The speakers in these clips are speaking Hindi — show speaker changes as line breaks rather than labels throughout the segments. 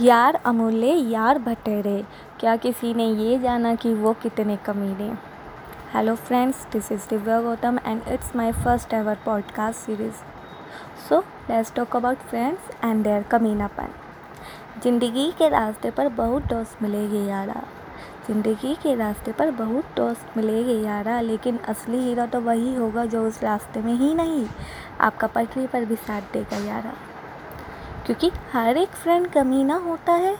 यार अमूल्य, यार भटेरे, क्या किसी ने ये जाना कि वो कितने कमीने? Hello friends this is Divya Gautam and it's my first ever podcast series so let's talk about friends and their कमीनापन. ज़िंदगी के रास्ते पर बहुत दोस्त मिलेंगे यारा. ज़िंदगी के रास्ते पर बहुत दोस्त मिलेंगे यारा, लेकिन असली हीरो तो वही होगा जो उस रास्ते में ही नहीं. आपका पटरी पर भी साथ देगा यारा. क्योंकि हर एक फ्रेंड कमीना होता है।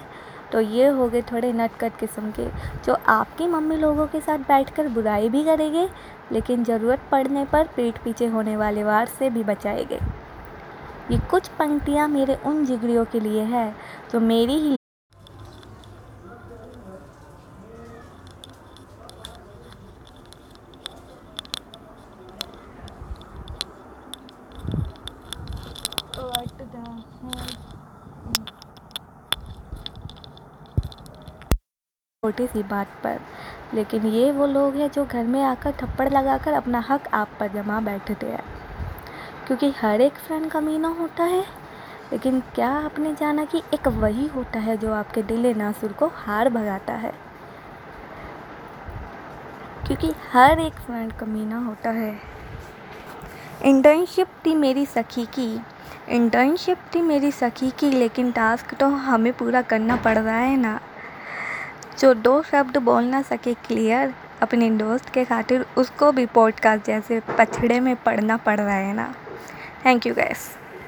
तो ये हो गए थोड़े नटकट किस्म के, जो आपकी मम्मी लोगों के साथ बैठकर बुराई भी करेंगे, लेकिन ज़रूरत पड़ने पर पीठ पीछे होने वाले वार से भी बचाएँगे। ये कुछ पंक्तियाँ मेरे उन जिगड़ियों के लिए है, जो मेरी ही छोटी सी बात पर। लेकिन ये वो लोग हैं जो घर में आकर थप्पड़ लगाकर अपना हक आप पर जमा बैठते हैं। क्योंकि हर एक फ्रेंड कमीना होता है। लेकिन क्या आपने जाना कि एक वही होता है जो आपके दिल नासुर को हार भगाता है? क्योंकि हर एक फ्रेंड कमीना होता है। इंटर्नशिप थी मेरी सखी की। इंटर्नशिप थी मेरी सखी की, लेकिन टास्क तो हमें पूरा करना पड़ रहा है ना। जो दो शब्द बोल ना सके क्लियर अपने दोस्त के खातिर, उसको भी पॉडकास्ट जैसे पछड़े में पढ़ना पड़ रहा है ना। Thank you gas